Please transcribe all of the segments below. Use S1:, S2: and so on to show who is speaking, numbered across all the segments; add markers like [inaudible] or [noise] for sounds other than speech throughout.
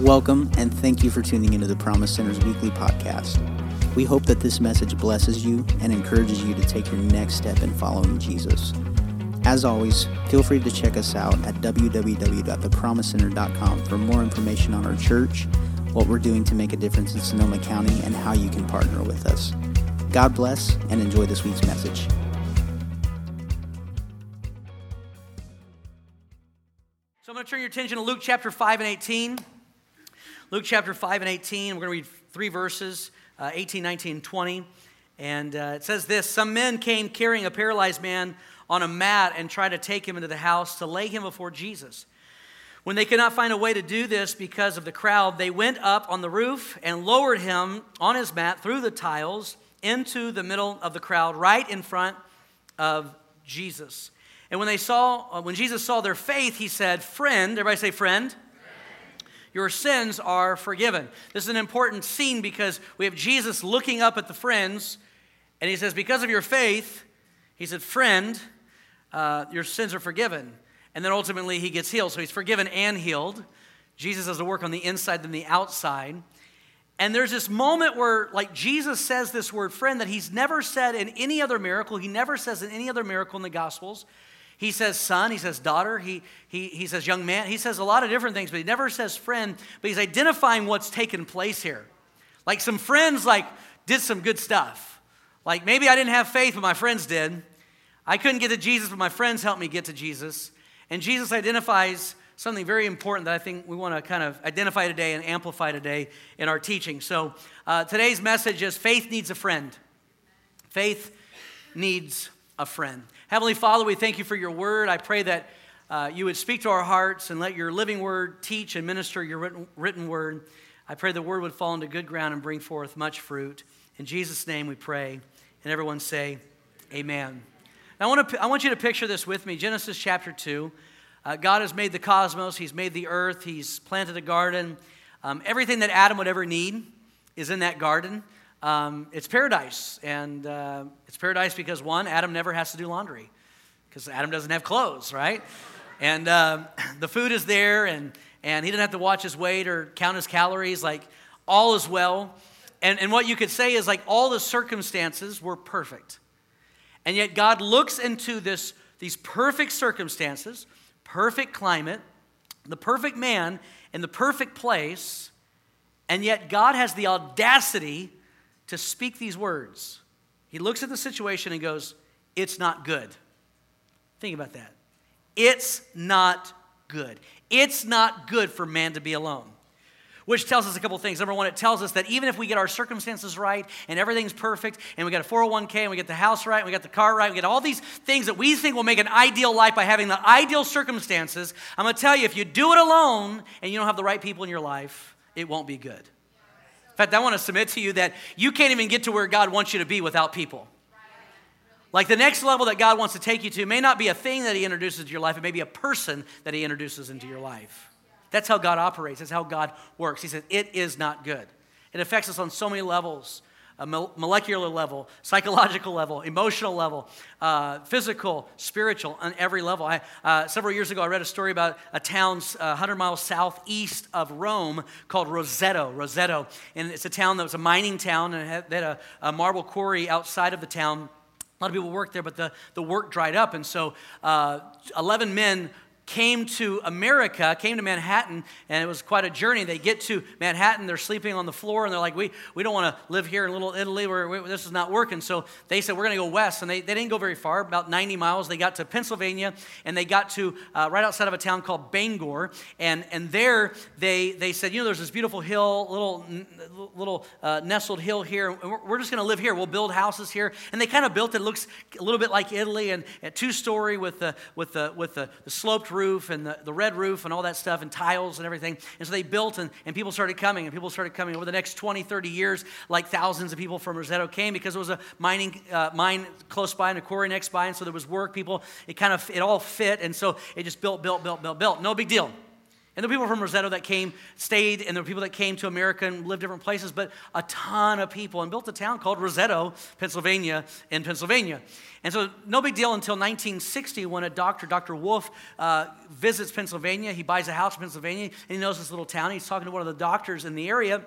S1: Welcome, and thank you for tuning into the Promise Center's weekly podcast. We hope that this message blesses you and encourages you to take your next step in following Jesus. As always, feel free to check us out at www.thepromisecenter.com for more information on our church, what we're doing to make a difference in Sonoma County, and how you can partner with us. God bless and enjoy this week's message.
S2: So I'm going to turn your attention to Luke chapter 5 and 18. Luke chapter 5 and 18. We're going to read three verses uh, 18, 19, 20. And uh, it says this Some men came carrying a paralyzed man on a mat and tried to take him into the house to lay him before Jesus. When they could not find a way to do this because of the crowd, they went up on the roof and lowered him on his mat through the tiles into the middle of the crowd, right in front of Jesus. And when they saw, uh, when Jesus saw their faith, he said, "Friend, everybody say, friend." Your sins are forgiven. This is an important scene because we have Jesus looking up at the friends, and he says, Because of your faith, he said, Friend, uh, your sins are forgiven. And then ultimately he gets healed. So he's forgiven and healed. Jesus does the work on the inside than the outside. And there's this moment where, like, Jesus says this word friend that he's never said in any other miracle. He never says in any other miracle in the Gospels. He says son, he says daughter, he, he, he says young man. He says a lot of different things, but he never says friend. But he's identifying what's taken place here. Like some friends, like, did some good stuff. Like maybe I didn't have faith, but my friends did. I couldn't get to Jesus, but my friends helped me get to Jesus. And Jesus identifies something very important that I think we want to kind of identify today and amplify today in our teaching. So uh, today's message is faith needs a friend. Faith needs a friend. Heavenly Father, we thank you for your word. I pray that uh, you would speak to our hearts and let your living word teach and minister your written, written word. I pray the word would fall into good ground and bring forth much fruit. In Jesus' name we pray. And everyone say, Amen. Now, I want, to, I want you to picture this with me Genesis chapter 2. Uh, God has made the cosmos, He's made the earth, He's planted a garden. Um, everything that Adam would ever need is in that garden. Um, it's paradise. And uh, it's paradise because, one, Adam never has to do laundry because Adam doesn't have clothes, right? And uh, [clears throat] the food is there, and, and he didn't have to watch his weight or count his calories. Like, all is well. And, and what you could say is, like, all the circumstances were perfect. And yet, God looks into this, these perfect circumstances, perfect climate, the perfect man in the perfect place, and yet God has the audacity to speak these words. He looks at the situation and goes, It's not good. Think about that. It's not good. It's not good for man to be alone. Which tells us a couple things. Number one, it tells us that even if we get our circumstances right and everything's perfect and we got a 401k and we get the house right and we got the car right, we get all these things that we think will make an ideal life by having the ideal circumstances, I'm to tell you if you do it alone and you don't have the right people in your life, it won't be good. In fact, I want to submit to you that you can't even get to where God wants you to be without people. Like the next level that God wants to take you to may not be a thing that He introduces to your life, it may be a person that He introduces into your life. That's how God operates, that's how God works. He says, It is not good. It affects us on so many levels a molecular level, psychological level, emotional level, uh, physical, spiritual, on every level. I, uh, several years ago, I read a story about a town uh, 100 miles southeast of Rome called Roseto. Roseto. And it's a town that was a mining town, and had, they had a, a marble quarry outside of the town. A lot of people worked there, but the, the work dried up. And so uh, 11 men came to America, came to Manhattan, and it was quite a journey. They get to Manhattan, they're sleeping on the floor, and they're like, We, we don't want to live here in Little Italy where we, this is not working. So they said, We're going to go west. And they, they didn't go very far, about 90 miles. They got to Pennsylvania, and they got to uh, right outside of a town called Bangor. And, and there they, they said, You know, there's this beautiful hill, little, little uh, nestled hill here, and we're, we're just going to live here. We'll build houses here. And they kind of built it. looks a little bit like Italy, and, and two story with the, with the, with the, the sloped roof and the, the red roof and all that stuff and tiles and everything. And so they built and, and people started coming and people started coming. Over the next 20, 30 years, like thousands of people from Roseto came because it was a mining uh, mine close by and a quarry next by. And so there was work. People, it kind of, it all fit. And so it just built, built, built, built, built. No big deal. And were people from Roseto that came, stayed, and there were people that came to America and lived different places, but a ton of people and built a town called Roseto, Pennsylvania, in Pennsylvania. And so, no big deal until 1960 when a doctor, Dr. Wolf, uh, visits Pennsylvania. He buys a house in Pennsylvania, and he knows this little town. He's talking to one of the doctors in the area.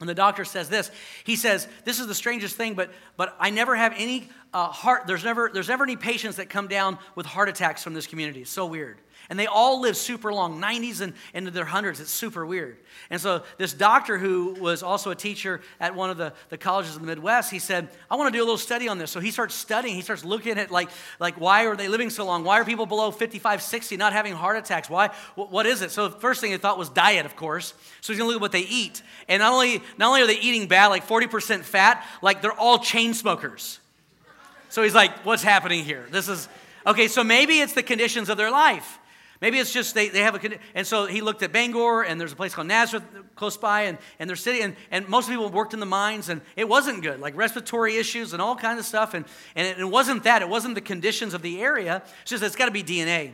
S2: And the doctor says this. He says, "This is the strangest thing, but but I never have any uh, heart. There's never there's never any patients that come down with heart attacks from this community. It's so weird." And they all live super long, 90s and into their hundreds. It's super weird. And so this doctor who was also a teacher at one of the, the colleges in the Midwest, he said, I want to do a little study on this. So he starts studying. He starts looking at like, like why are they living so long? Why are people below 55, 60 not having heart attacks? Why? what is it? So the first thing he thought was diet, of course. So he's going to look at what they eat. And not only, not only are they eating bad, like 40% fat, like they're all chain smokers. So he's like, what's happening here? This is, okay, so maybe it's the conditions of their life. Maybe it's just they, they have a, and so he looked at Bangor, and there's a place called Nazareth close by, and, and their city, and, and most people worked in the mines, and it wasn't good, like respiratory issues and all kinds of stuff. And, and it, it wasn't that, it wasn't the conditions of the area, it's just it's got to be DNA.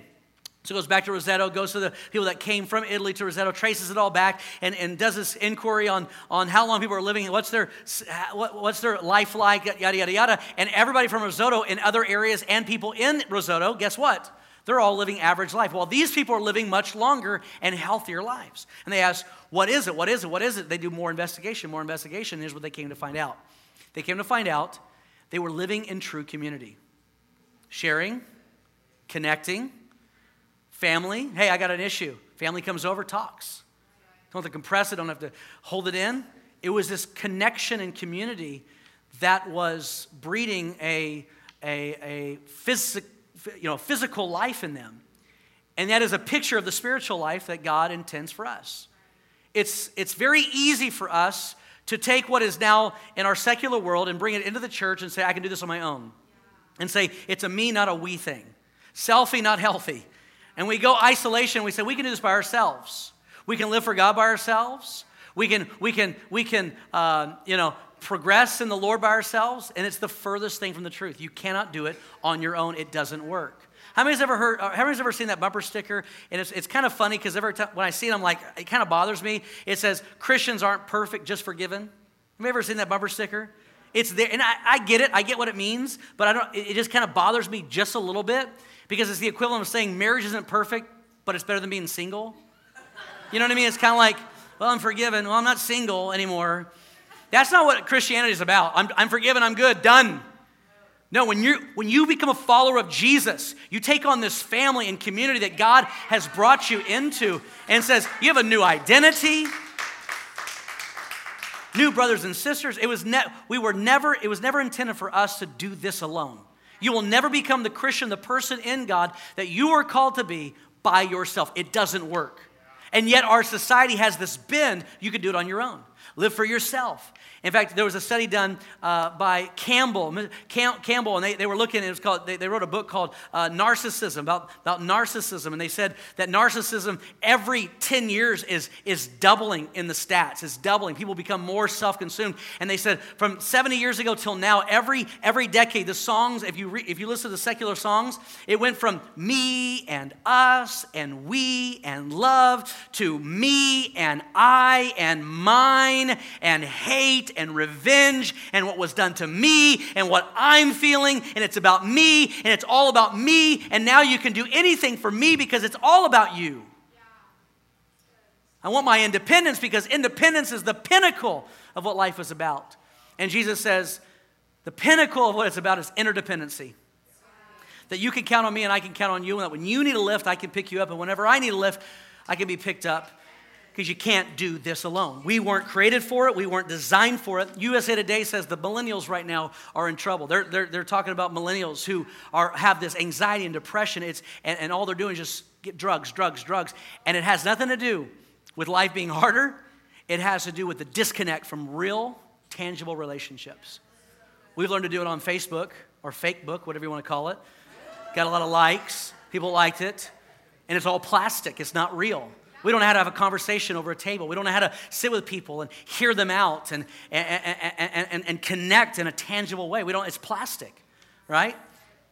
S2: So it goes back to Roseto, goes to the people that came from Italy to Roseto, traces it all back, and, and does this inquiry on, on how long people are living, what's their, what, what's their life like, yada, yada, yada. And everybody from Roseto in other areas and people in Roseto, guess what? They're all living average life. While these people are living much longer and healthier lives. And they ask, What is it? What is it? What is it? They do more investigation, more investigation. Here's what they came to find out. They came to find out they were living in true community, sharing, connecting, family. Hey, I got an issue. Family comes over, talks. Don't have to compress it, don't have to hold it in. It was this connection and community that was breeding a, a, a physical you know, physical life in them. And that is a picture of the spiritual life that God intends for us. It's, it's very easy for us to take what is now in our secular world and bring it into the church and say, I can do this on my own. And say, it's a me, not a we thing. Selfie, not healthy. And we go isolation, we say, we can do this by ourselves. We can live for God by ourselves. We can, we can, we can uh, you know, progress in the Lord by ourselves, and it's the furthest thing from the truth. You cannot do it on your own, it doesn't work. How many's ever heard, uh, how many's ever seen that bumper sticker? And it's, it's kind of funny because every time when I see it, I'm like, it kind of bothers me. It says, Christians aren't perfect, just forgiven. Have you ever seen that bumper sticker? It's there, and I, I get it, I get what it means, but I don't, it just kind of bothers me just a little bit because it's the equivalent of saying marriage isn't perfect, but it's better than being single. You know what I mean? It's kind of like, well, I'm forgiven. Well, I'm not single anymore. That's not what Christianity is about. I'm, I'm forgiven, I'm good, done. No, when, you when you become a follower of Jesus, you take on this family and community that God has brought you into and says, you have a new identity, new brothers and sisters. It was, ne- we were never, it was never intended for us to do this alone. You will never become the Christian, the person in God that you are called to be by yourself. It doesn't work. And yet, our society has this bend you can do it on your own. Live for yourself. In fact, there was a study done uh, by Campbell, Cam- Campbell, and they, they were looking, it was called, they, they wrote a book called uh, Narcissism, about, about narcissism. And they said that narcissism every 10 years is, is doubling in the stats, is doubling. People become more self consumed. And they said from 70 years ago till now, every, every decade, the songs, if you, re- if you listen to the secular songs, it went from me and us and we and love to me and I and mine and hate and revenge and what was done to me and what I'm feeling, and it's about me, and it's all about me, and now you can do anything for me because it's all about you. I want my independence because independence is the pinnacle of what life is about. And Jesus says, the pinnacle of what it's about is interdependency. That you can count on me and I can count on you, and that when you need a lift, I can pick you up, and whenever I need a lift, I can be picked up because you can't do this alone. We weren't created for it, we weren't designed for it. USA Today says the millennials right now are in trouble. They're, they're, they're talking about millennials who are, have this anxiety and depression, it's, and, and all they're doing is just get drugs, drugs, drugs. And it has nothing to do with life being harder, it has to do with the disconnect from real, tangible relationships. We've learned to do it on Facebook or fake book, whatever you want to call it. Got a lot of likes, people liked it, and it's all plastic, it's not real. We don't know how to have a conversation over a table. We don't know how to sit with people and hear them out and, and, and, and, and connect in a tangible way. We don't, it's plastic, right?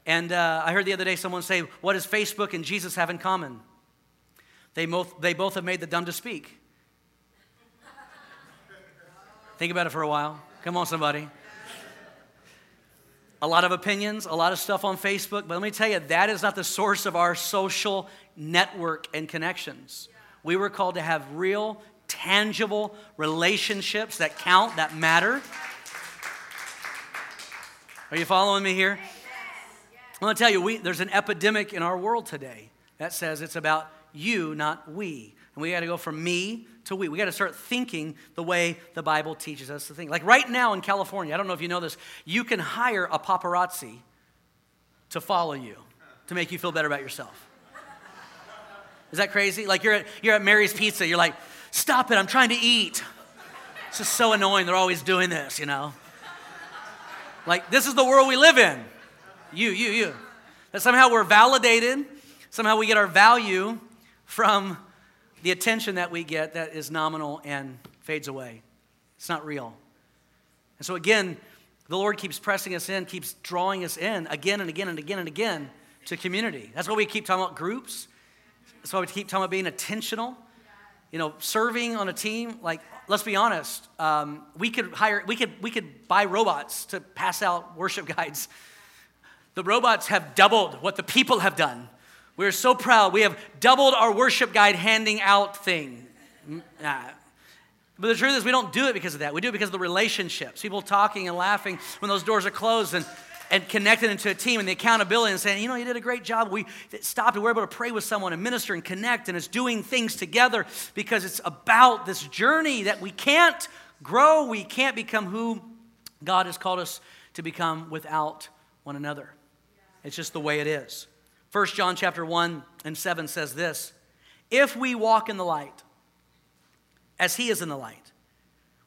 S2: And uh, I heard the other day someone say, What does Facebook and Jesus have in common? They both, they both have made the dumb to speak. Think about it for a while. Come on, somebody. A lot of opinions, a lot of stuff on Facebook, but let me tell you, that is not the source of our social network and connections. We were called to have real, tangible relationships that count, that matter. Are you following me here? I'm going to tell you, we, there's an epidemic in our world today that says it's about you, not we. And we got to go from me to we. We got to start thinking the way the Bible teaches us to think. Like right now in California, I don't know if you know this, you can hire a paparazzi to follow you to make you feel better about yourself. Is that crazy? Like you're at, you're at Mary's Pizza, you're like, stop it, I'm trying to eat. It's just so annoying. They're always doing this, you know? Like, this is the world we live in. You, you, you. That somehow we're validated, somehow we get our value from the attention that we get that is nominal and fades away. It's not real. And so, again, the Lord keeps pressing us in, keeps drawing us in again and again and again and again to community. That's why we keep talking about groups. That's why we keep talking about being intentional. You know, serving on a team, like let's be honest, um, we could hire, we could, we could buy robots to pass out worship [laughs] guides. The robots have doubled what the people have done. We're so proud. We have doubled our worship guide handing out thing. Nah. But the truth is, we don't do it because of that. We do it because of the relationships. People talking and laughing when those doors are closed and, and connected into a team and the accountability and saying, you know, you did a great job. We stopped and we're able to pray with someone and minister and connect and it's doing things together because it's about this journey that we can't grow, we can't become who God has called us to become without one another. It's just the way it is. 1 John chapter 1 and 7 says this If we walk in the light, as he is in the light,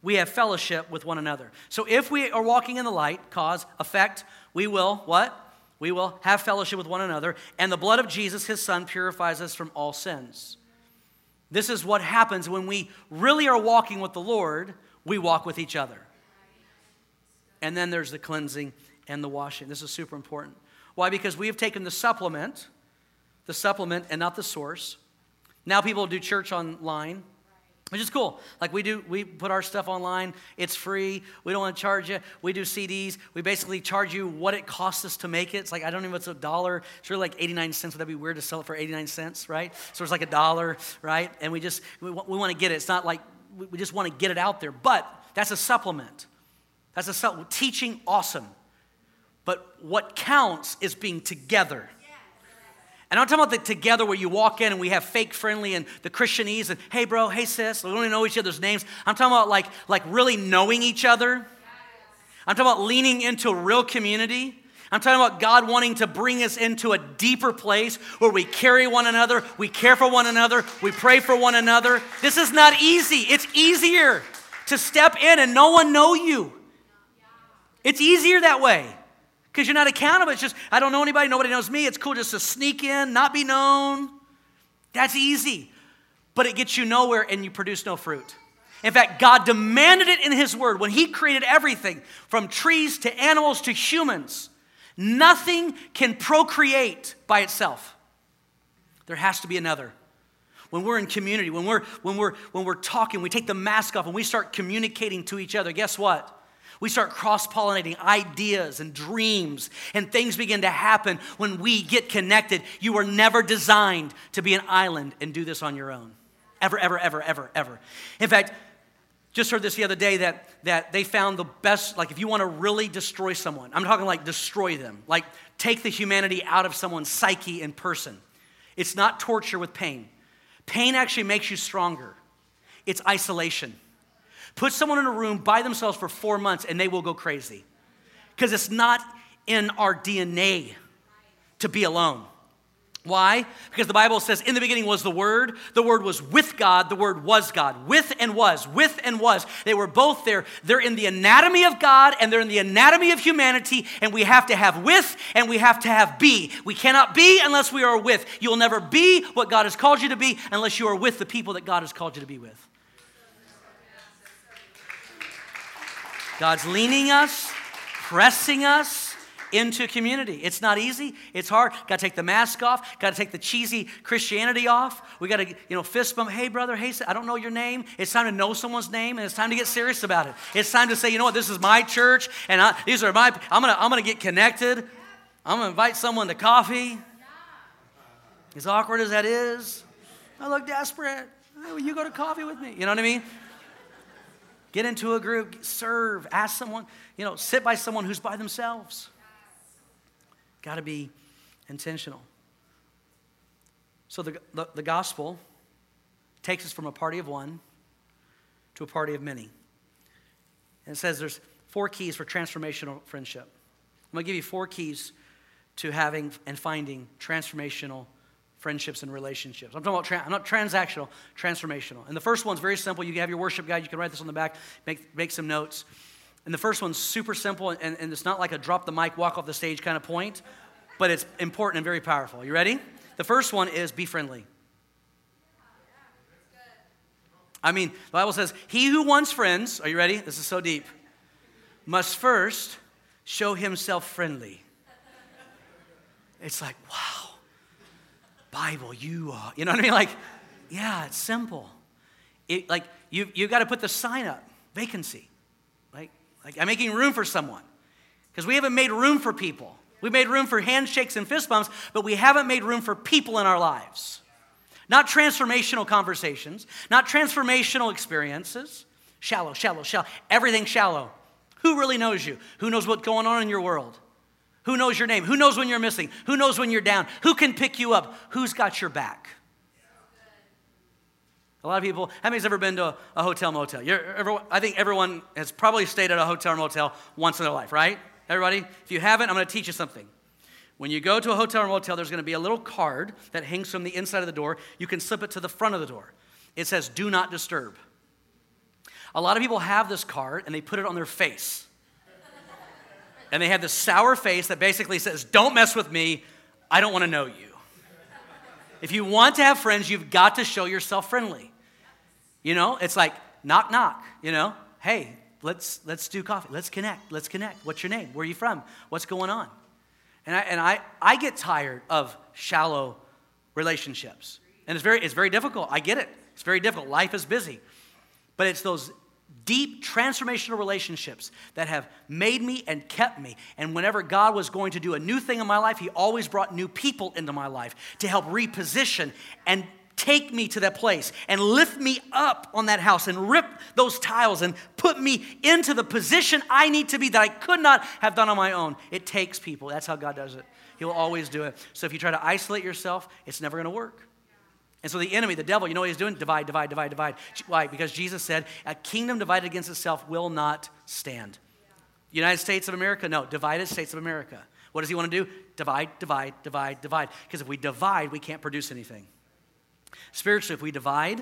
S2: we have fellowship with one another. So if we are walking in the light, cause, effect, we will what? We will have fellowship with one another, and the blood of Jesus, his son, purifies us from all sins. This is what happens when we really are walking with the Lord, we walk with each other. And then there's the cleansing and the washing. This is super important. Why? Because we have taken the supplement, the supplement and not the source. Now people do church online, which is cool. Like we do, we put our stuff online. It's free. We don't want to charge you. We do CDs. We basically charge you what it costs us to make it. It's like I don't even know it's a dollar. It's really like 89 cents. Would that be weird to sell it for 89 cents, right? So it's like a dollar, right? And we just we, we want to get it. It's not like we just want to get it out there. But that's a supplement. That's a supplement. Teaching awesome. But what counts is being together. And I'm talking about the together where you walk in and we have fake friendly and the Christianese and hey bro, hey sis, we don't even know each other's names. I'm talking about like, like really knowing each other. I'm talking about leaning into real community. I'm talking about God wanting to bring us into a deeper place where we carry one another, we care for one another, we pray for one another. This is not easy. It's easier to step in and no one know you. It's easier that way because you're not accountable. It's just, I don't know anybody, nobody knows me. It's cool just to sneak in, not be known. That's easy. But it gets you nowhere and you produce no fruit. In fact, God demanded it in His Word when He created everything from trees to animals to humans. Nothing can procreate by itself. There has to be another. When we're in community, when we're, when we're, when we're talking, we take the mask off and we start communicating to each other. Guess what? We start cross pollinating ideas and dreams, and things begin to happen when we get connected. You were never designed to be an island and do this on your own. Ever, ever, ever, ever, ever. In fact, just heard this the other day that, that they found the best, like if you want to really destroy someone, I'm talking like destroy them, like take the humanity out of someone's psyche and person. It's not torture with pain. Pain actually makes you stronger, it's isolation. Put someone in a room by themselves for four months and they will go crazy. Because it's not in our DNA to be alone. Why? Because the Bible says, in the beginning was the Word. The Word was with God. The Word was God. With and was. With and was. They were both there. They're in the anatomy of God and they're in the anatomy of humanity. And we have to have with and we have to have be. We cannot be unless we are with. You will never be what God has called you to be unless you are with the people that God has called you to be with. God's leaning us, pressing us into community. It's not easy. It's hard. Got to take the mask off. Got to take the cheesy Christianity off. We got to, you know, fist bump. Hey, brother. Hey, I don't know your name. It's time to know someone's name, and it's time to get serious about it. It's time to say, you know what? This is my church, and I, these are my. I'm gonna, I'm gonna get connected. I'm gonna invite someone to coffee. As awkward as that is, I look desperate. Will you go to coffee with me? You know what I mean? Get into a group, serve, ask someone, you know, sit by someone who's by themselves. Got to be intentional. So the, the, the, gospel takes us from a party of one to a party of many. And it says there's four keys for transformational friendship. I'm going to give you four keys to having and finding transformational friendships and relationships. I'm talking about, tra- I'm not transactional, transformational. And the first one's very simple. You can have your worship guide, you can write this on the back, make, make some notes. And the first one's super simple, and, and it's not like a drop the mic, walk off the stage kind of point, but it's important and very powerful. You ready? The first one is be friendly. I mean, the Bible says, He who wants friends, are you ready? This is so deep, must first show himself friendly. It's like, wow. Bible, you are. You know what I mean? Like, yeah, it's simple. It, like, you, you've got to put the sign up, vacancy. Like, like I'm making room for someone. Because we haven't made room for people. We've made room for handshakes and fist bumps, but we haven't made room for people in our lives. Not transformational conversations, not transformational experiences. Shallow, shallow, shallow. Everything shallow. Who really knows you? Who knows what's going on in your world? Who knows your name? Who knows when you're missing? Who knows when you're down? Who can pick you up? Who's got your back? A lot of people, how many's ever been to a, hotel motel? Ever, I think everyone has probably stayed at a hotel or motel once in their life, right? Everybody? If you haven't, I'm going to teach you something. When you go to a hotel or motel, there's going to be a little card that hangs from the inside of the door. You can slip it to the front of the door. It says, Do not disturb. A lot of people have this card and they put it on their face and they have this sour face that basically says, Don't mess with me. I don't want to know you. If you want to have friends, you've got to show yourself friendly. You know, it's like knock knock, you know, hey, let's let's do coffee. Let's connect. Let's connect. What's your name? Where are you from? What's going on? And I and I I get tired of shallow relationships. And it's very it's very difficult. I get it. It's very difficult. Life is busy. But it's those deep transformational relationships that have made me and kept me. And whenever God was going to do a new thing in my life, He always brought new people into my life to help reposition and take me to that place and lift me up on that house and rip those tiles and put me into the position I need to be that I could not have done on my own. It takes people. That's how God does it. He'll always do it. So if you try to isolate yourself, it's never going to work. And so the enemy, the devil, you know what he's doing? Divide, divide, divide, divide. Why? Because Jesus said, a kingdom divided against itself will not stand. United States of America? No, divided States of America. What does he want to do? Divide, divide, divide, divide. Because if we divide, we can't produce anything. Spiritually, if we divide,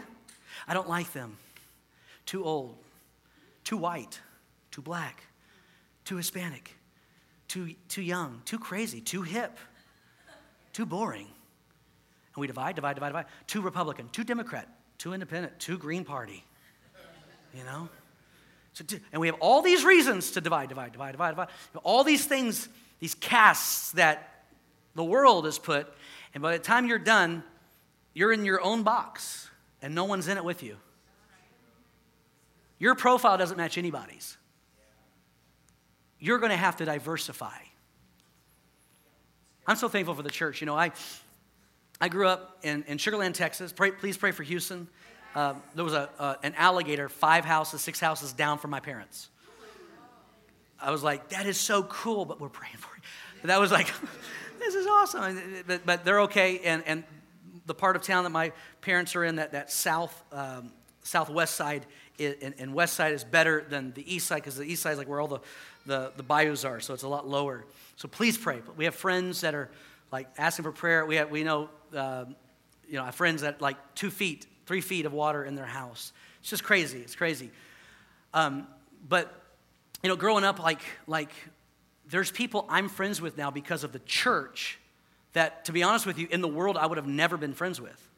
S2: I don't like them. Too old, too white, too black, too Hispanic, too, too young, too crazy, too hip, too boring. And we divide, divide, divide, divide. Too Republican, too Democrat, too Independent, too Green Party. You know? So, and we have all these reasons to divide, divide, divide, divide, divide. All these things, these castes that the world has put. And by the time you're done, you're in your own box and no one's in it with you. Your profile doesn't match anybody's. You're going to have to diversify. I'm so thankful for the church. You know, I, I grew up in, in Sugar Land, Texas. Pray, please pray for Houston. Uh, there was a, an alligator five houses, six houses down from my parents. I was like, that is so cool, but we're praying for you. But that was like, [laughs] this is awesome. But, but, they're okay. And, and the part of town that my parents are in, that, that south, um, southwest side and, and, west side is better than the east side because the east side is like where all the, the, the bayous are. So it's a lot lower. So please pray. But we have friends that are like asking for prayer. We, have, we know, uh, you know, friends that like two feet, three feet of water in their house. It's just crazy. It's crazy. Um, but you know, growing up, like like there's people I'm friends with now because of the church. That, to be honest with you, in the world I would have never been friends with.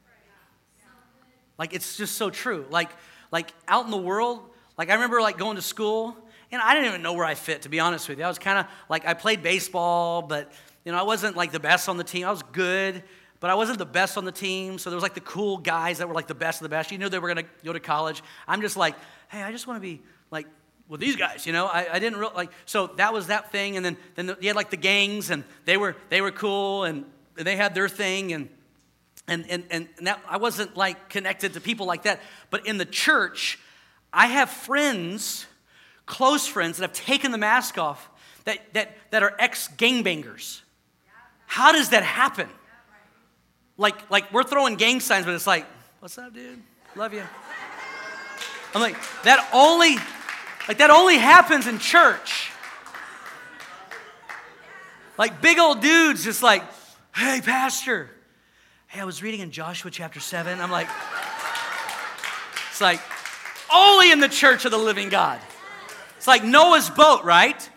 S2: Like it's just so true. Like like out in the world, like I remember like going to school and I didn't even know where I fit, to be honest with you. I was kind of like, I played baseball, but, you know, I wasn't like the best on the team. I was good, but I wasn't the best on the team. So there was like the cool guys that were like the best of the best. You knew they were going to go to college. I'm just like, hey, I just want to be like with these guys, you know. I, I didn't really like. So that was that thing, and then then the, you had like the gangs, and they were they were cool, and they had their thing, and and and and that I wasn't like connected to people like that. But in the church, I have friends, close friends, that have taken the mask off that that that are ex gangbangers. How does that happen? Like like we're throwing gang signs, but it's like, what's up, dude? Love you. I'm like, that only, like that only happens in church. Like big old dudes just like, hey, pastor. Hey, I was reading in Joshua chapter 7. I'm like, it's like, only in the church of the living God. It's like Noah's boat, right?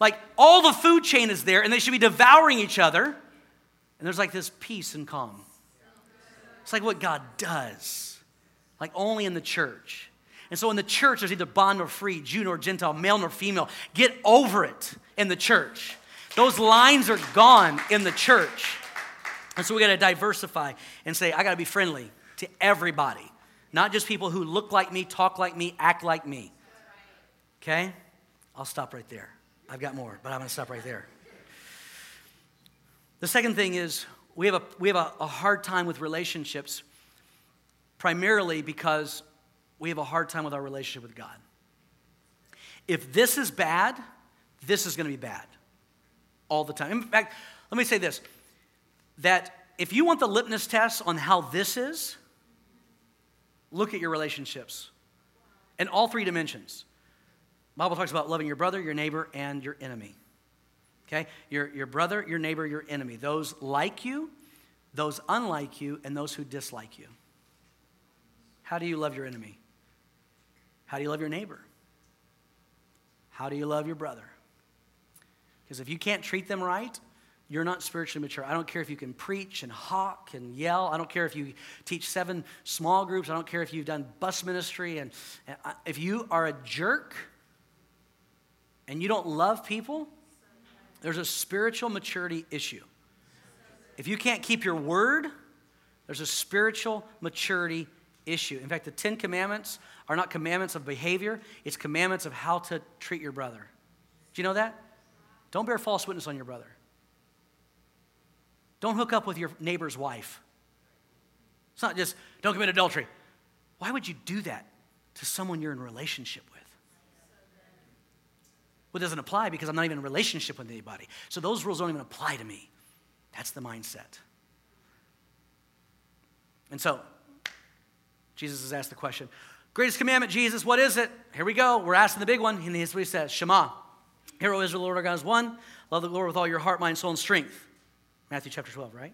S2: Like all the food chain is there and they should be devouring each other. And there's like this peace and calm. It's like what God does, like only in the church. And so in the church, there's either bond nor free, Jew nor Gentile, male nor female. Get over it in the church. Those lines are gone in the church. And so we got to diversify and say, I got to be friendly to everybody, not just people who look like me, talk like me, act like me. Okay? I'll stop right there. I've got more, but I'm going to stop right there. The second thing is we have a, we have a, a hard time with relationships primarily because we have a hard time with our relationship with God. If this is bad, this is going to be bad all the time. In fact, let me say this that if you want the litmus test on how this is, look at your relationships in all three dimensions. Bible talks about loving your brother, your neighbor, and your enemy. Okay? Your, your brother, your neighbor, your enemy. Those like you, those unlike you, and those who dislike you. How do you love your enemy? How do you love your neighbor? How do you love your brother? Because if you can't treat them right, you're not spiritually mature. I don't care if you can preach and hawk and yell. I don't care if you teach seven small groups. I don't care if you've done bus ministry. And, and if you are a jerk and you don't love people, there's a spiritual maturity issue. If you can't keep your word, there's a spiritual maturity issue. In fact, the Ten Commandments are not commandments of behavior, it's commandments of how to treat your brother. Do you know that? Don't bear false witness on your brother. Don't hook up with your neighbor's wife. It's not just don't commit adultery. Why would you do that to someone you're in relationship with? Well, it doesn't apply because I'm not even in a relationship with anybody. So those rules don't even apply to me. That's the mindset. And so, Jesus has asked the question Greatest commandment, Jesus, what is it? Here we go. We're asking the big one. And here's what he says Shema. Hear, O Israel, Lord our God is one. Love the Lord with all your heart, mind, soul, and strength. Matthew chapter 12, right?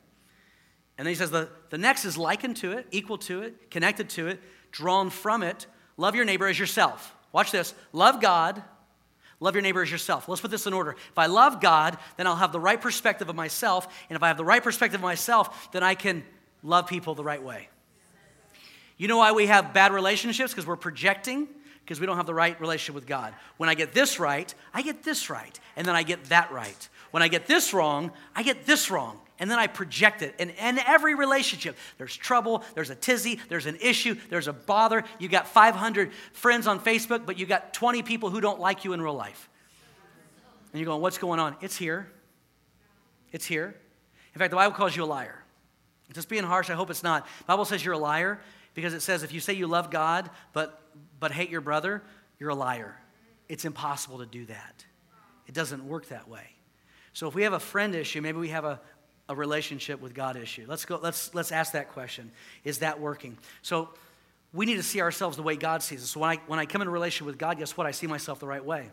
S2: And then he says the, the next is likened to it, equal to it, connected to it, drawn from it. Love your neighbor as yourself. Watch this. Love God. Love your neighbor as yourself. Let's put this in order. If I love God, then I'll have the right perspective of myself. And if I have the right perspective of myself, then I can love people the right way. You know why we have bad relationships? Because we're projecting, because we don't have the right relationship with God. When I get this right, I get this right, and then I get that right. When I get this wrong, I get this wrong, and then I project it. And in every relationship, there's trouble, there's a tizzy, there's an issue, there's a bother. You got 500 friends on Facebook, but you got 20 people who don't like you in real life. And you're going, what's going on? It's here. It's here. In fact, the Bible calls you a liar. Just being harsh, I hope it's not. The Bible says you're a liar because it says if you say you love God but, but hate your brother, you're a liar. It's impossible to do that. It doesn't work that way. So if we have a friend issue, maybe we have a, a relationship with God issue. Let's go, let's, let's ask that question. Is that working? So we need to see ourselves the way God sees us. So when I, when I come in a relationship with God, guess what? I see myself the right way.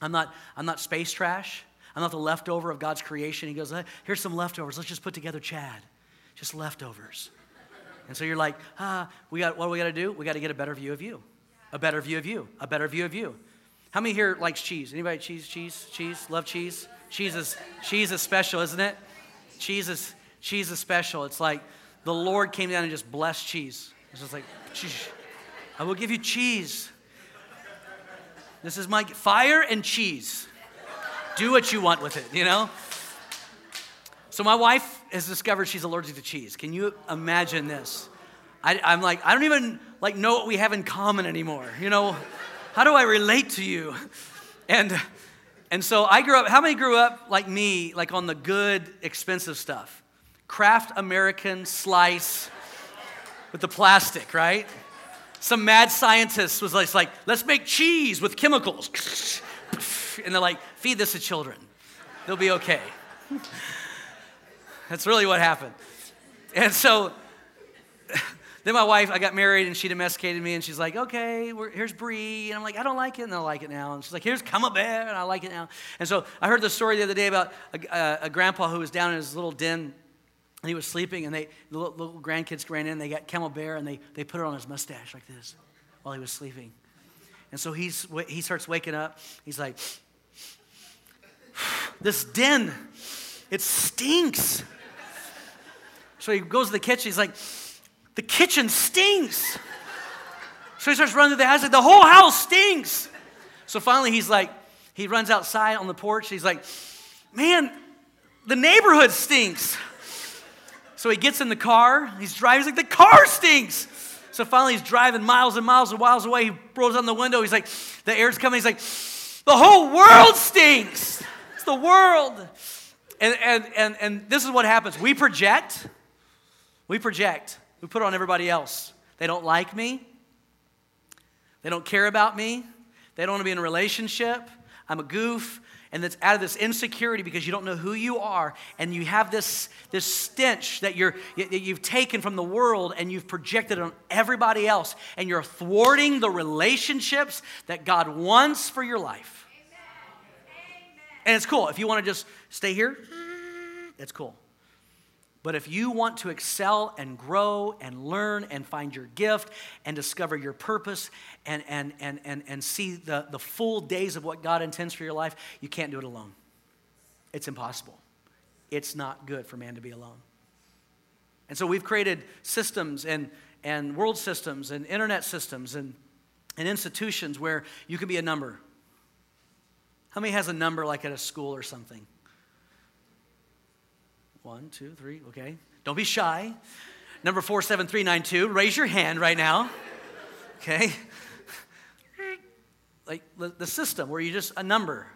S2: I'm not, I'm not space trash. I'm not the leftover of God's creation. He goes, here's some leftovers. Let's just put together Chad. Just leftovers. And so you're like, ah, we got, what do we got to do? We got to get a better view of you. A better view of you. A better view of you. How many here likes cheese? Anybody cheese, cheese, cheese? Love cheese? Cheese is, cheese is special, isn't it? Cheese is, cheese is special. It's like the Lord came down and just blessed cheese. It's just like, I will give you cheese. This is my fire and cheese. Do what you want with it, you know? So my wife has discovered she's allergic to cheese. Can you imagine this? I, am like, I don't even like know what we have in common anymore. You know, how do I relate to you? And and so I grew up. How many grew up like me, like on the good, expensive stuff? Kraft American slice with the plastic, right? Some mad scientist was like, let's make cheese with chemicals. And they're like, feed this to children. They'll be okay. That's really what happened. And so then my wife, I got married and she domesticated me and she's like, okay, here's Brie. And I'm like, I don't like it and I like it now. And she's like, here's Camembert and I like it now. And so I heard the story the other day about a, a, a grandpa who was down in his little den and he was sleeping and they, the little, little grandkids ran in, they got Camembert and they, they put it on his mustache like this while he was sleeping. And so he's, he starts waking up. He's like, [sighs] this den, it stinks. So he goes to the kitchen. He's like, the kitchen stinks. So he starts running through the house. Like, the whole house stinks. So finally, he's like, he runs outside on the porch. He's like, man, the neighborhood stinks. So he gets in the car. He's driving. He's like, the car stinks. So finally, he's driving miles and miles and miles away. He rolls on the window. He's like, the air's coming. He's like, the whole world stinks. It's the world. And, and, and, and this is what happens we project we project, we put it on everybody else. They don't like me, they don't care about me, they don't want to be in a relationship. I'm a goof. And that's out of this insecurity because you don't know who you are, and you have this, this stench that, you're, that you've taken from the world and you've projected on everybody else, and you're thwarting the relationships that God wants for your life. Amen. And it's cool. If you want to just stay here, it's cool. But if you want to excel and grow and learn and find your gift and discover your purpose and, and, and, and, and see the, the full days of what God intends for your life, you can't do it alone. It's impossible. It's not good for man to be alone. And so we've created systems and, and world systems and internet systems and, and institutions where you can be a number. How many has a number like at a school or something? One, two, three, okay. Don't be shy. Number 47392, raise your hand right now. Okay? Like the system where you just a number.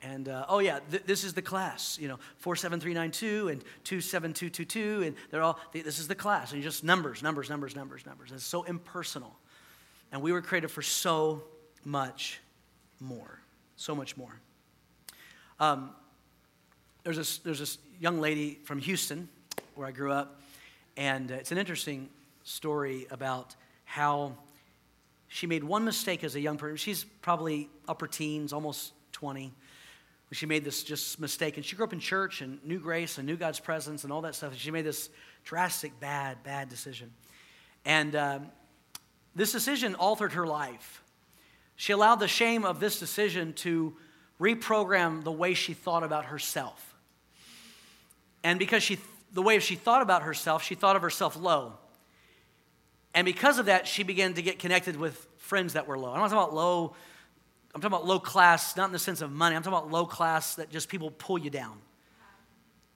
S2: And uh, oh, yeah, th- this is the class, you know, 47392 and 27222, and they're all, this is the class. And just numbers, numbers, numbers, numbers, numbers. It's so impersonal. And we were created for so much more. So much more. Um, there's this, there's this young lady from Houston, where I grew up, and uh, it's an interesting story about how she made one mistake as a young person. She's probably upper teens, almost 20. She made this just mistake, and she grew up in church and knew grace and knew God's presence and all that stuff. And she made this drastic, bad, bad decision. And um, this decision altered her life. She allowed the shame of this decision to reprogram the way she thought about herself. And because she, the way she thought about herself, she thought of herself low. And because of that, she began to get connected with friends that were low. I'm not talking about low, I'm talking about low class, not in the sense of money. I'm talking about low class that just people pull you down.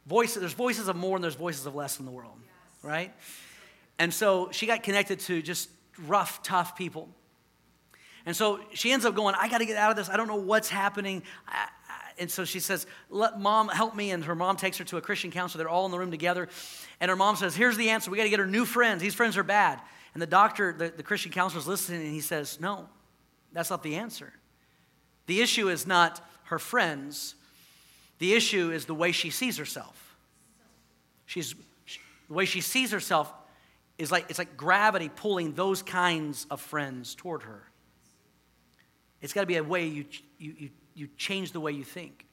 S2: Voices, there's voices of more and there's voices of less in the world, right? And so she got connected to just rough, tough people. And so she ends up going, I got to get out of this. I don't know what's happening. I, and so she says, Let mom help me. And her mom takes her to a Christian counselor. They're all in the room together. And her mom says, Here's the answer. We got to get her new friends. These friends are bad. And the doctor, the, the Christian counselor, is listening and he says, No, that's not the answer. The issue is not her friends, the issue is the way she sees herself. She's, the way she sees herself is like, it's like gravity pulling those kinds of friends toward her. It's got to be a way you, you, you you change the way you think.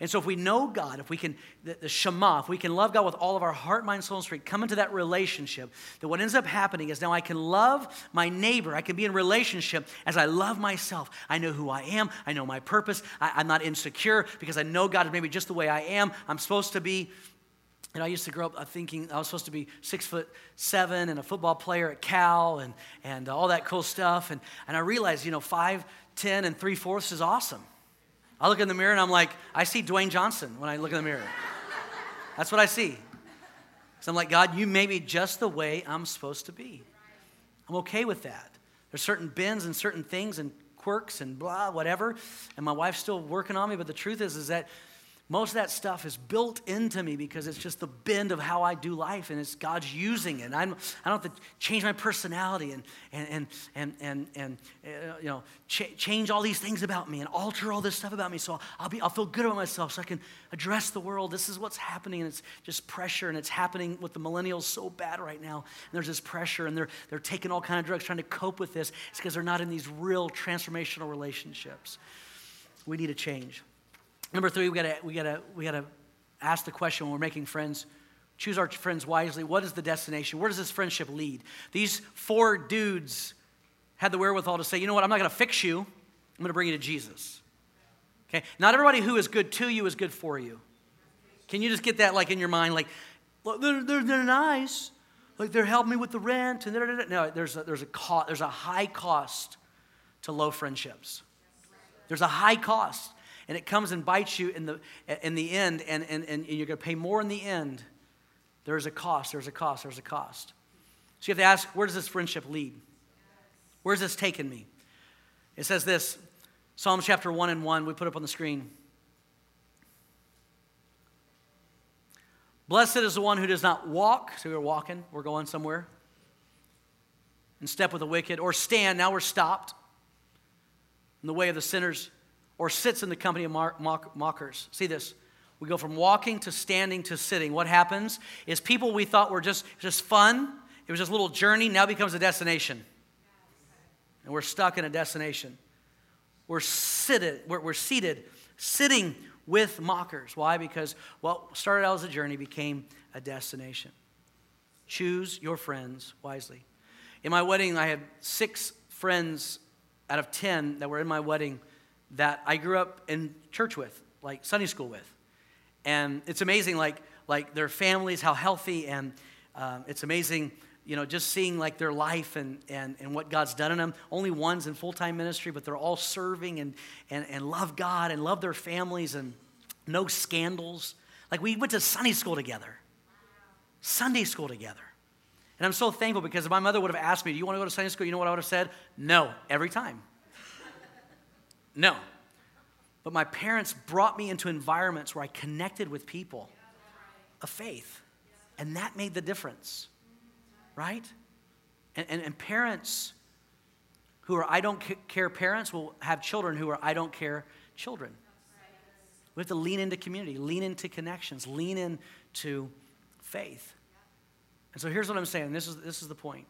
S2: And so, if we know God, if we can, the, the Shema, if we can love God with all of our heart, mind, soul, and strength, come into that relationship, that what ends up happening is now I can love my neighbor. I can be in relationship as I love myself. I know who I am. I know my purpose. I, I'm not insecure because I know God is maybe just the way I am. I'm supposed to be. And I used to grow up uh, thinking I was supposed to be six foot seven and a football player at Cal and, and all that cool stuff. And, and I realized, you know, five, ten, and three fourths is awesome. I look in the mirror and I'm like, I see Dwayne Johnson when I look in the mirror. That's what I see. So I'm like, God, you made me just the way I'm supposed to be. I'm okay with that. There's certain bends and certain things and quirks and blah, whatever. And my wife's still working on me, but the truth is, is that most of that stuff is built into me because it's just the bend of how I do life and it's God's using it. I'm, I don't have to change my personality and, and, and, and, and, and uh, you know, ch- change all these things about me and alter all this stuff about me so I'll, be, I'll feel good about myself so I can address the world. This is what's happening and it's just pressure and it's happening with the millennials so bad right now. And there's this pressure and they're, they're taking all kind of drugs trying to cope with this. It's because they're not in these real transformational relationships. We need a change. Number three, we gotta, we gotta, we gotta ask the question when we're making friends. Choose our friends wisely. What is the destination? Where does this friendship lead? These four dudes had the wherewithal to say, you know what, I'm not gonna fix you, I'm gonna bring you to Jesus. Okay? Not everybody who is good to you is good for you. Can you just get that like in your mind? Like, they're, they're, they're nice. Like they're helping me with the rent and da, da, da. no, there's a, there's a cost, there's a high cost to low friendships. There's a high cost and it comes and bites you in the, in the end, and, and, and you're going to pay more in the end, there's a cost, there's a cost, there's a cost. So you have to ask, where does this friendship lead? Where's this taken me? It says this Psalm chapter 1 and 1, we put up on the screen. Blessed is the one who does not walk, so we're walking, we're going somewhere, and step with the wicked, or stand, now we're stopped, in the way of the sinners, or sits in the company of mock, mockers. See this. We go from walking to standing to sitting. What happens is people we thought were just, just fun, it was just a little journey, now becomes a destination. And we're stuck in a destination. We're seated, we're, we're seated, sitting with mockers. Why? Because what started out as a journey became a destination. Choose your friends wisely. In my wedding, I had six friends out of 10 that were in my wedding that I grew up in church with, like Sunday school with. And it's amazing, like, like their families, how healthy, and um, it's amazing, you know, just seeing like their life and, and, and what God's done in them. Only one's in full time ministry, but they're all serving and, and, and love God and love their families and no scandals. Like we went to Sunday school together, Sunday school together. And I'm so thankful because if my mother would have asked me, Do you want to go to Sunday school? You know what I would have said? No, every time. No. But my parents brought me into environments where I connected with people of faith. And that made the difference, right? And, and, and parents who are I don't care parents will have children who are I don't care children. We have to lean into community, lean into connections, lean into faith. And so here's what I'm saying. This is, this is the point.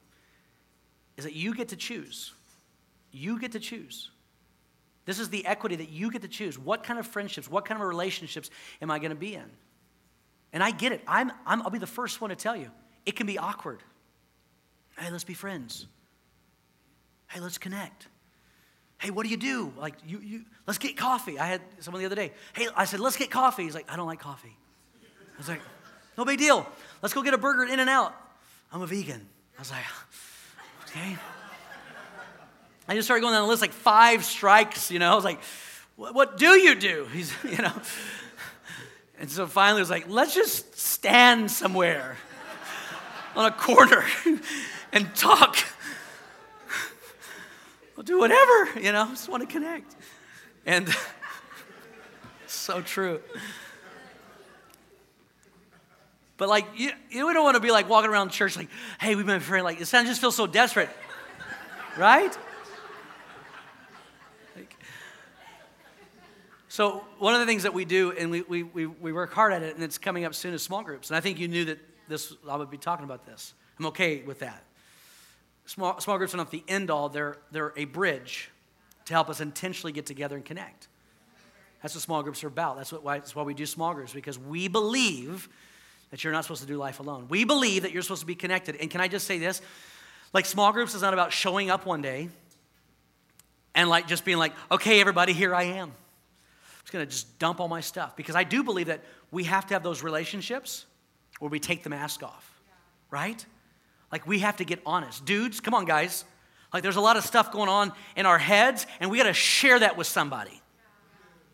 S2: Is that you get to choose. You get to choose. This is the equity that you get to choose. What kind of friendships, what kind of relationships am I going to be in? And I get it. I'm, I'm, I'll be the first one to tell you. It can be awkward. Hey, let's be friends. Hey, let's connect. Hey, what do you do? Like, you, you, let's get coffee. I had someone the other day. Hey, I said, let's get coffee. He's like, I don't like coffee. I was like, no big deal. Let's go get a burger at In-N-Out. I'm a vegan. I was like, okay. I just started going down the list like five strikes, you know. I was like, what, what do you do? [laughs] He's, you know. And so finally, it was like, let's just stand somewhere [laughs] on a corner [laughs] and talk. We'll do whatever, you know, just want to connect. And so true. But like, you, you don't want to be like walking around church like, hey, we've been friends. Like, it sounds just feels so desperate, right? So, one of the things that we do, and we, we, we, we work hard at it, and it's coming up soon, is small groups. And I think you knew that this, I would be talking about this. I'm okay with that. Small, small groups are not the end all, they're, they're a bridge to help us intentionally get together and connect. That's what small groups are about. That's, what, why, that's why we do small groups, because we believe that you're not supposed to do life alone. We believe that you're supposed to be connected. And can I just say this? Like, small groups is not about showing up one day and like just being like, okay, everybody, here I am just going to just dump all my stuff because I do believe that we have to have those relationships where we take the mask off, right? Like we have to get honest. Dudes, come on, guys. Like there's a lot of stuff going on in our heads, and we got to share that with somebody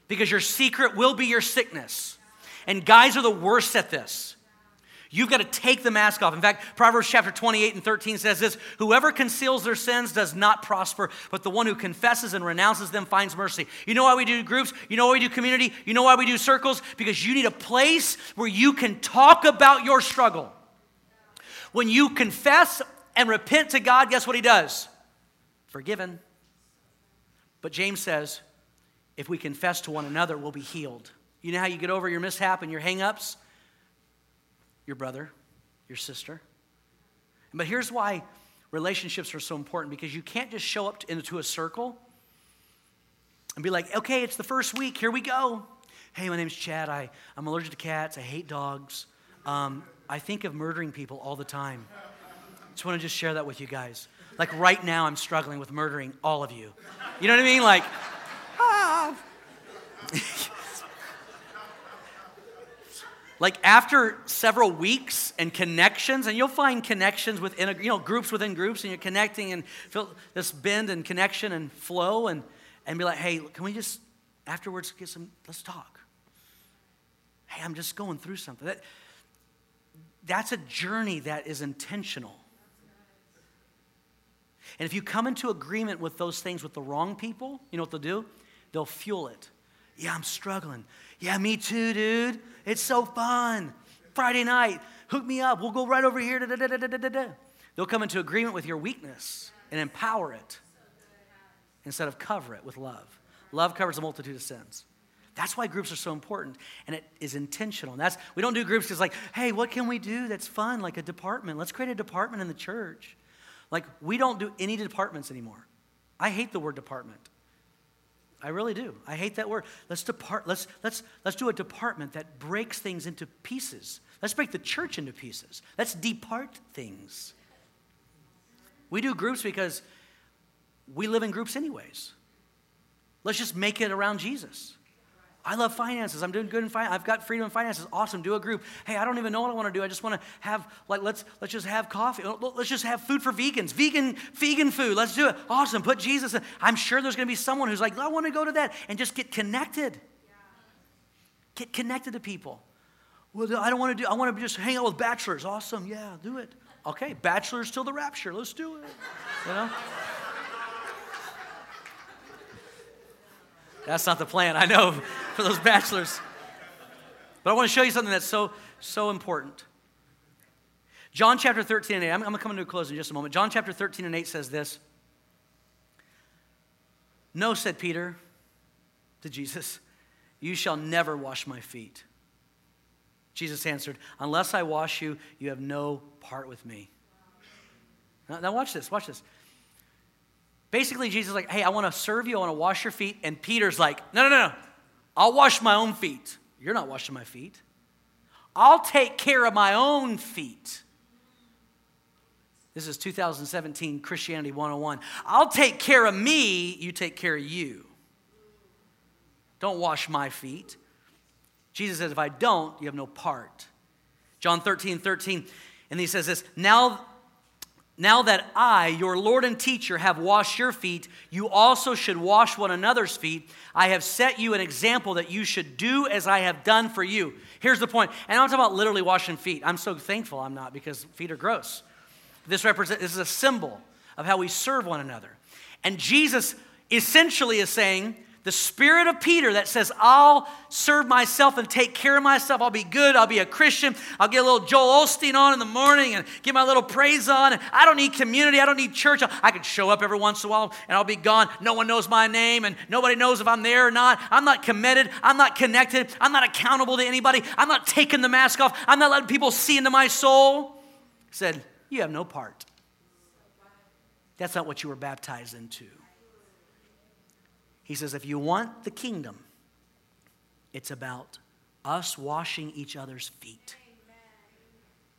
S2: because your secret will be your sickness. And guys are the worst at this. You've got to take the mask off. In fact, Proverbs chapter 28 and 13 says this Whoever conceals their sins does not prosper, but the one who confesses and renounces them finds mercy. You know why we do groups? You know why we do community? You know why we do circles? Because you need a place where you can talk about your struggle. When you confess and repent to God, guess what He does? Forgiven. But James says, if we confess to one another, we'll be healed. You know how you get over your mishap and your hangups? Your brother, your sister. But here's why relationships are so important because you can't just show up into a circle and be like, okay, it's the first week, here we go. Hey, my name's Chad. I, I'm allergic to cats. I hate dogs. Um, I think of murdering people all the time. Just want to just share that with you guys. Like right now, I'm struggling with murdering all of you. You know what I mean? Like, like after several weeks and connections and you'll find connections within a, you know groups within groups and you're connecting and feel this bend and connection and flow and and be like hey can we just afterwards get some let's talk. Hey i'm just going through something. That that's a journey that is intentional. And if you come into agreement with those things with the wrong people you know what they'll do? They'll fuel it. Yeah i'm struggling yeah me too dude it's so fun. Friday night, hook me up. We'll go right over here. They'll come into agreement with your weakness and empower it instead of cover it with love. Love covers a multitude of sins. That's why groups are so important, and it is intentional. That's we don't do groups just like, hey, what can we do that's fun, like a department? Let's create a department in the church. Like we don't do any departments anymore. I hate the word department. I really do. I hate that word. Let's depart. Let's let's let's do a department that breaks things into pieces. Let's break the church into pieces. Let's depart things. We do groups because we live in groups anyways. Let's just make it around Jesus. I love finances. I'm doing good in finance. I've got freedom in finances. Awesome. Do a group. Hey, I don't even know what I want to do. I just want to have like let's let's just have coffee. Let's just have food for vegans. Vegan vegan food. Let's do it. Awesome. Put Jesus. In. I'm sure there's going to be someone who's like, I want to go to that and just get connected. Get connected to people. Well, I don't want to do. I want to just hang out with bachelors. Awesome. Yeah, do it. Okay, bachelors till the rapture. Let's do it. You know. That's not the plan, I know, for those bachelors. But I want to show you something that's so, so important. John chapter 13 and 8, I'm, I'm going to come to a close in just a moment. John chapter 13 and 8 says this No, said Peter to Jesus, you shall never wash my feet. Jesus answered, Unless I wash you, you have no part with me. Now, now watch this, watch this. Basically, Jesus like, hey, I want to serve you, I want to wash your feet. And Peter's like, no, no, no, no. I'll wash my own feet. You're not washing my feet. I'll take care of my own feet. This is 2017 Christianity 101. I'll take care of me, you take care of you. Don't wash my feet. Jesus says, if I don't, you have no part. John 13, 13, and he says this Now now that I, your Lord and teacher, have washed your feet, you also should wash one another's feet. I have set you an example that you should do as I have done for you. Here's the point. And I'm talking about literally washing feet. I'm so thankful I'm not because feet are gross. This, represents, this is a symbol of how we serve one another. And Jesus essentially is saying, the spirit of Peter that says, I'll serve myself and take care of myself. I'll be good. I'll be a Christian. I'll get a little Joel Osteen on in the morning and get my little praise on. I don't need community. I don't need church. I can show up every once in a while and I'll be gone. No one knows my name and nobody knows if I'm there or not. I'm not committed. I'm not connected. I'm not accountable to anybody. I'm not taking the mask off. I'm not letting people see into my soul. He said, You have no part. That's not what you were baptized into. He says, if you want the kingdom, it's about us washing each other's feet.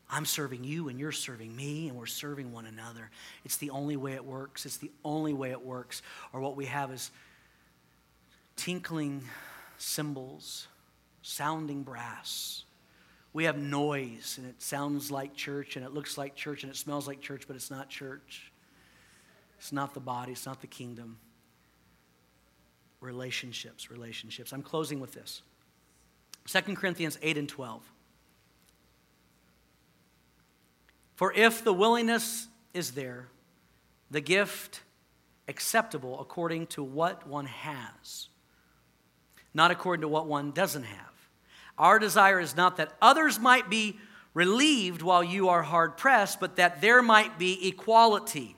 S2: I'm serving you and you're serving me and we're serving one another. It's the only way it works. It's the only way it works. Or what we have is tinkling cymbals, sounding brass. We have noise, and it sounds like church, and it looks like church, and it smells like church, but it's not church. It's not the body, it's not the kingdom. Relationships, relationships. I'm closing with this 2 Corinthians 8 and 12. For if the willingness is there, the gift acceptable according to what one has, not according to what one doesn't have. Our desire is not that others might be relieved while you are hard pressed, but that there might be equality.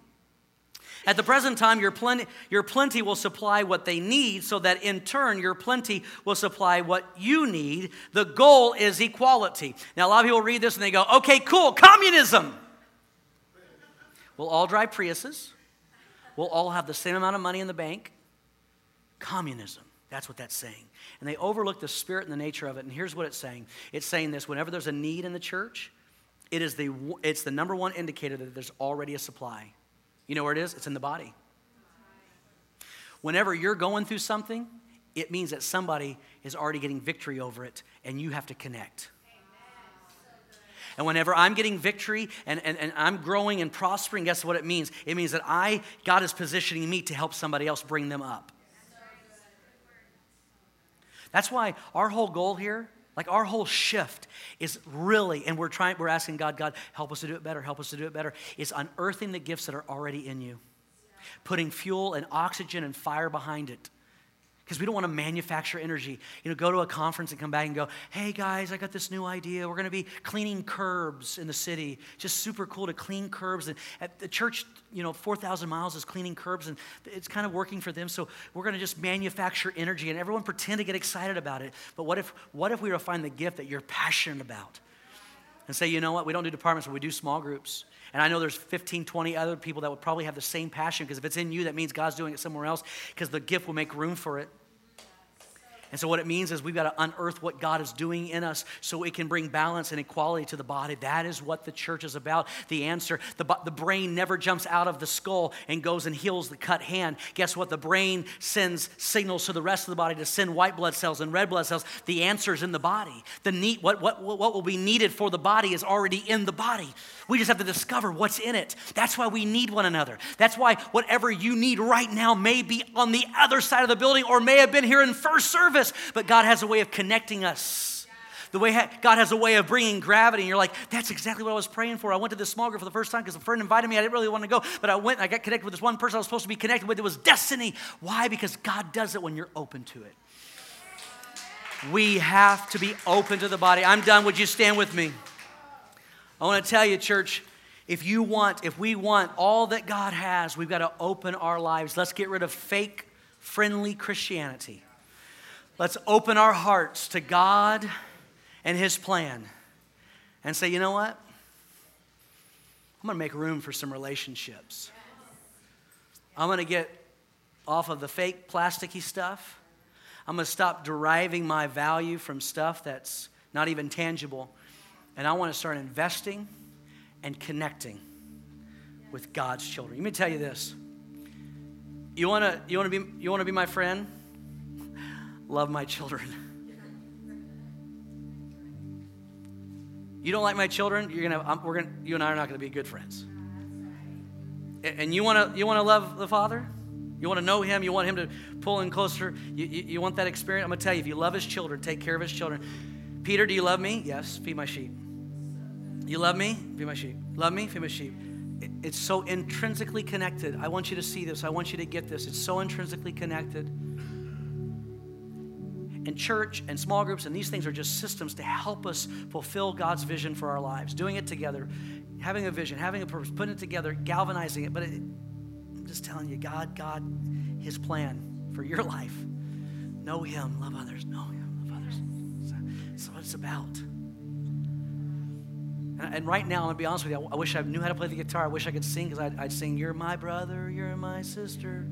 S2: At the present time, your plenty, your plenty will supply what they need, so that in turn, your plenty will supply what you need. The goal is equality. Now, a lot of people read this and they go, okay, cool, communism. We'll all drive Priuses, we'll all have the same amount of money in the bank. Communism. That's what that's saying. And they overlook the spirit and the nature of it. And here's what it's saying it's saying this whenever there's a need in the church, it is the, it's the number one indicator that there's already a supply. You know where it is? It's in the body. Whenever you're going through something, it means that somebody is already getting victory over it, and you have to connect. And whenever I'm getting victory and, and, and I'm growing and prospering, guess what it means? It means that I, God is positioning me to help somebody else bring them up. That's why our whole goal here, like our whole shift is really, and we're trying, we're asking God, God, help us to do it better, help us to do it better, is unearthing the gifts that are already in you, putting fuel and oxygen and fire behind it because we don't want to manufacture energy. You know, go to a conference and come back and go, hey guys, I got this new idea. We're going to be cleaning curbs in the city. Just super cool to clean curbs. And at the church, you know, 4,000 miles is cleaning curbs and it's kind of working for them. So we're going to just manufacture energy and everyone pretend to get excited about it. But what if, what if we were to find the gift that you're passionate about? And say, you know what, we don't do departments, but we do small groups. And I know there's 15, 20 other people that would probably have the same passion because if it's in you, that means God's doing it somewhere else because the gift will make room for it. And so, what it means is we've got to unearth what God is doing in us so it can bring balance and equality to the body. That is what the church is about. The answer the, the brain never jumps out of the skull and goes and heals the cut hand. Guess what? The brain sends signals to the rest of the body to send white blood cells and red blood cells. The answer is in the body. The need, what, what, what will be needed for the body is already in the body. We just have to discover what's in it. That's why we need one another. That's why whatever you need right now may be on the other side of the building or may have been here in first service but God has a way of connecting us. The way God has a way of bringing gravity, and you're like, that's exactly what I was praying for. I went to this small group for the first time because a friend invited me. I didn't really want to go, but I went and I got connected with this one person I was supposed to be connected with. It was destiny. Why? Because God does it when you're open to it. We have to be open to the body. I'm done. Would you stand with me? I want to tell you, church, if you want, if we want all that God has, we've got to open our lives. Let's get rid of fake, friendly Christianity. Let's open our hearts to God and His plan and say, you know what? I'm going to make room for some relationships. I'm going to get off of the fake plasticky stuff. I'm going to stop deriving my value from stuff that's not even tangible. And I want to start investing and connecting with God's children. Let me tell you this. You want to you want to be you want to be my friend? Love my children. You don't like my children, you're gonna, we're gonna, you and I are not gonna be good friends. And you wanna, you wanna love the Father? You wanna know Him? You want Him to pull in closer? You, you, you want that experience? I'm gonna tell you, if you love His children, take care of His children. Peter, do you love me? Yes, feed my sheep. You love me? Feed my sheep. Love me? Feed my sheep. It's so intrinsically connected. I want you to see this. I want you to get this. It's so intrinsically connected. And church and small groups and these things are just systems to help us fulfill God's vision for our lives. Doing it together, having a vision, having a purpose, putting it together, galvanizing it. But it, I'm just telling you, God, God, His plan for your [laughs] life. Know Him, love others, know Him, love others. That's what it's about. And, right now, I'm to be honest with you, I, I wish I knew how to play the guitar. I wish I could sing because I'd, I'd sing, You're my brother, you're my sister.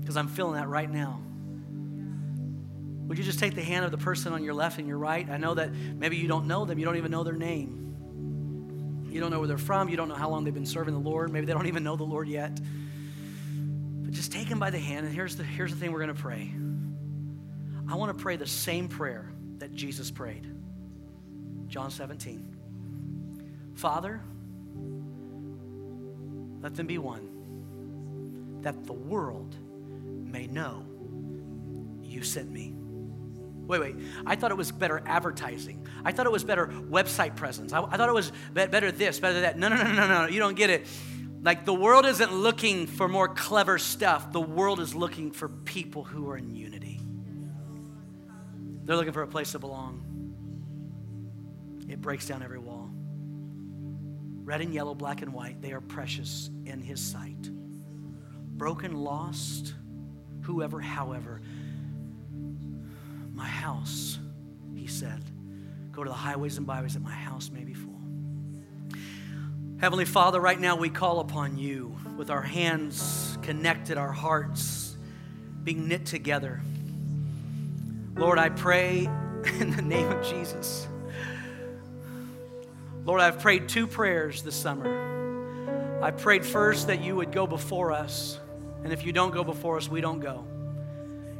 S2: Because I'm feeling that right now. Would you just take the hand of the person on your left and your right? I know that maybe you don't know them, you don't even know their name. You don't know where they're from, you don't know how long they've been serving the Lord. Maybe they don't even know the Lord yet. But just take them by the hand, and here's the, here's the thing we're going to pray. I want to pray the same prayer that Jesus prayed. John 17. Father, let them be one, that the world may know you sent me. Wait, wait. I thought it was better advertising. I thought it was better website presence. I, I thought it was better this, better that. No, no, no, no, no, no. You don't get it. Like the world isn't looking for more clever stuff. The world is looking for people who are in unity. They're looking for a place to belong. It breaks down every wall. Red and yellow, black and white, they are precious in His sight. Broken, lost, whoever, however. My house, He said, go to the highways and byways that my house may be full. Heavenly Father, right now we call upon you with our hands connected, our hearts being knit together. Lord, I pray [laughs] in the name of Jesus Lord, I've prayed two prayers this summer. I prayed first that you would go before us, and if you don't go before us, we don't go.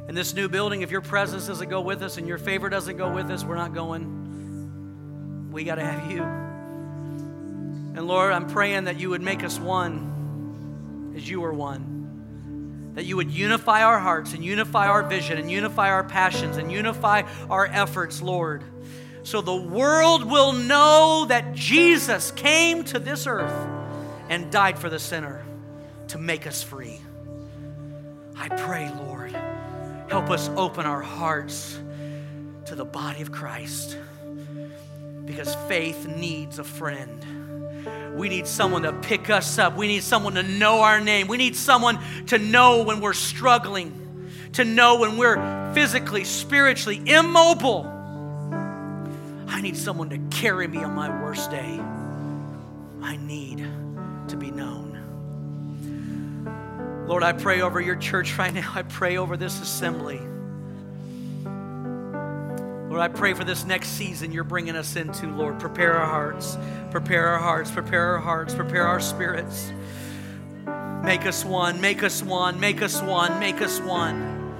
S2: In this new building, if your presence doesn't go with us and your favor doesn't go with us, we're not going. We got to have you. And Lord, I'm praying that you would make us one as you are one. That you would unify our hearts and unify our vision and unify our passions and unify our efforts, Lord so the world will know that Jesus came to this earth and died for the sinner to make us free. I pray, Lord, help us open our hearts to the body of Christ because faith needs a friend. We need someone to pick us up. We need someone to know our name. We need someone to know when we're struggling, to know when we're physically, spiritually immobile I need someone to carry me on my worst day. I need to be known. Lord, I pray over your church right now. I pray over this assembly. Lord, I pray for this next season you're bringing us into, Lord. Prepare our hearts, prepare our hearts, prepare our hearts, prepare our spirits. Make us one, make us one, make us one, make us one.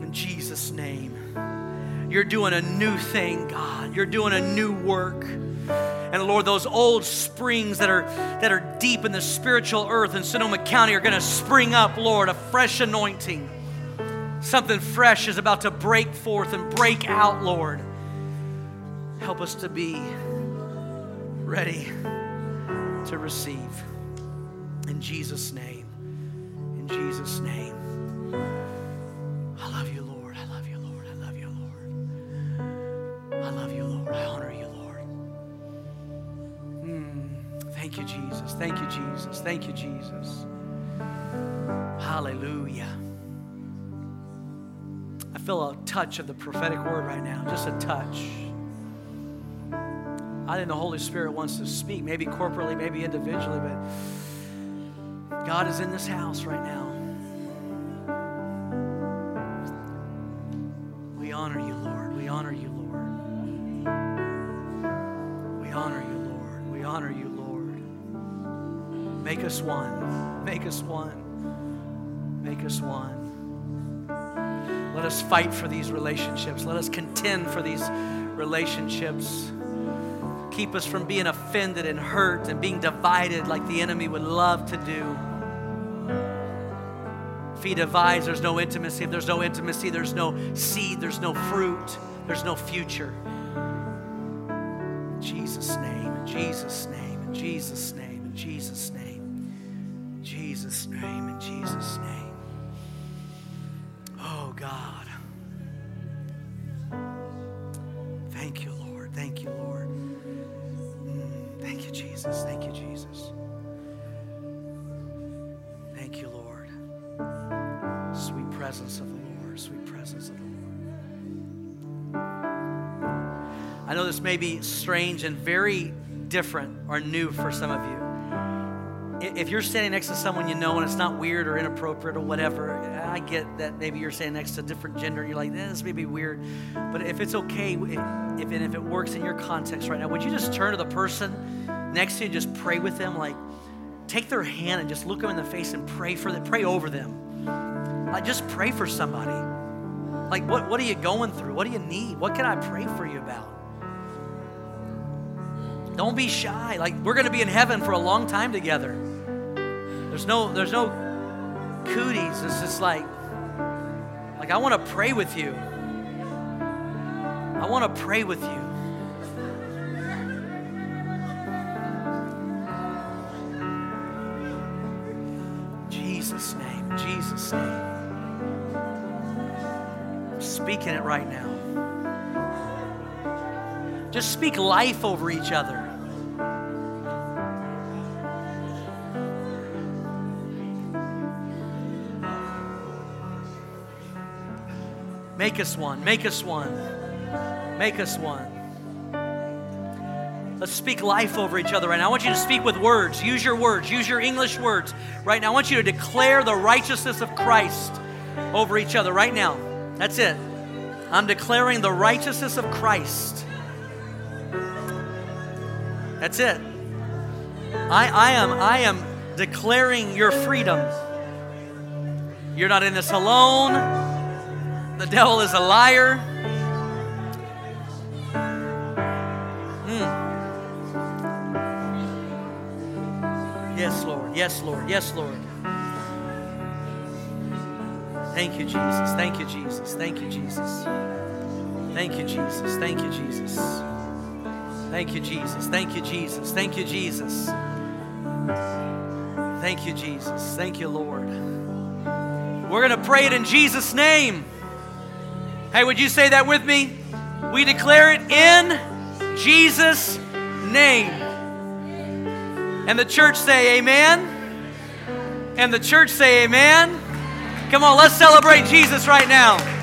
S2: In Jesus' name. You're doing a new thing, God. You're doing a new work. And Lord, those old springs that are that are deep in the spiritual earth in Sonoma County are going to spring up, Lord, a fresh anointing. Something fresh is about to break forth and break out, Lord. Help us to be ready to receive. In Jesus' name. In Jesus' name. Thank you, Jesus. Hallelujah. I feel a touch of the prophetic word right now, just a touch. I think the Holy Spirit wants to speak, maybe corporately, maybe individually, but God is in this house right now. Us one. Make us one. Make us one. Let us fight for these relationships. Let us contend for these relationships. Keep us from being offended and hurt and being divided like the enemy would love to do. If he divides, there's no intimacy. If there's no intimacy, there's no seed, there's no fruit, there's no future. In Jesus' name. Jesus' name, in Jesus' name, in Jesus' name, in Jesus' name, in Jesus' name. Oh God. Thank you, Lord. Thank you, Lord. Mm, thank you, Jesus. Thank you, Jesus. Thank you, Lord. Sweet presence of the Lord. Sweet presence of the Lord. I know this may be strange and very different or new for some of you. If you're standing next to someone you know and it's not weird or inappropriate or whatever, I get that maybe you're standing next to a different gender and you're like, eh, this may be weird. But if it's okay, if, if, and if it works in your context right now, would you just turn to the person next to you and just pray with them? Like, take their hand and just look them in the face and pray for them, pray over them. Like, just pray for somebody. Like, what, what are you going through? What do you need? What can I pray for you about? Don't be shy. Like we're going to be in heaven for a long time together. There's no there's no cooties. It's just like like I want to pray with you. I want to pray with you. Jesus' name, Jesus' name. I'm speaking it right now. Just speak life over each other. Make us one. Make us one. Make us one. Let's speak life over each other right now. I want you to speak with words. Use your words. Use your English words right now. I want you to declare the righteousness of Christ over each other right now. That's it. I'm declaring the righteousness of Christ. That's it. I, I am I am declaring your freedom. You're not in this alone. The devil is a liar. Mm. Yes, Lord. Yes, Lord. Yes, Lord. Thank you, Jesus. Thank you, Jesus. Thank you, Jesus. Thank you, Jesus. Thank you, Jesus. Thank you, Jesus. Thank you, Jesus. Thank you, Jesus. Thank you, Jesus. Thank you, Lord. We're going to pray it in Jesus' name. Hey, would you say that with me? We declare it in Jesus' name. And the church say, Amen. And the church say, Amen. Come on, let's celebrate Jesus right now.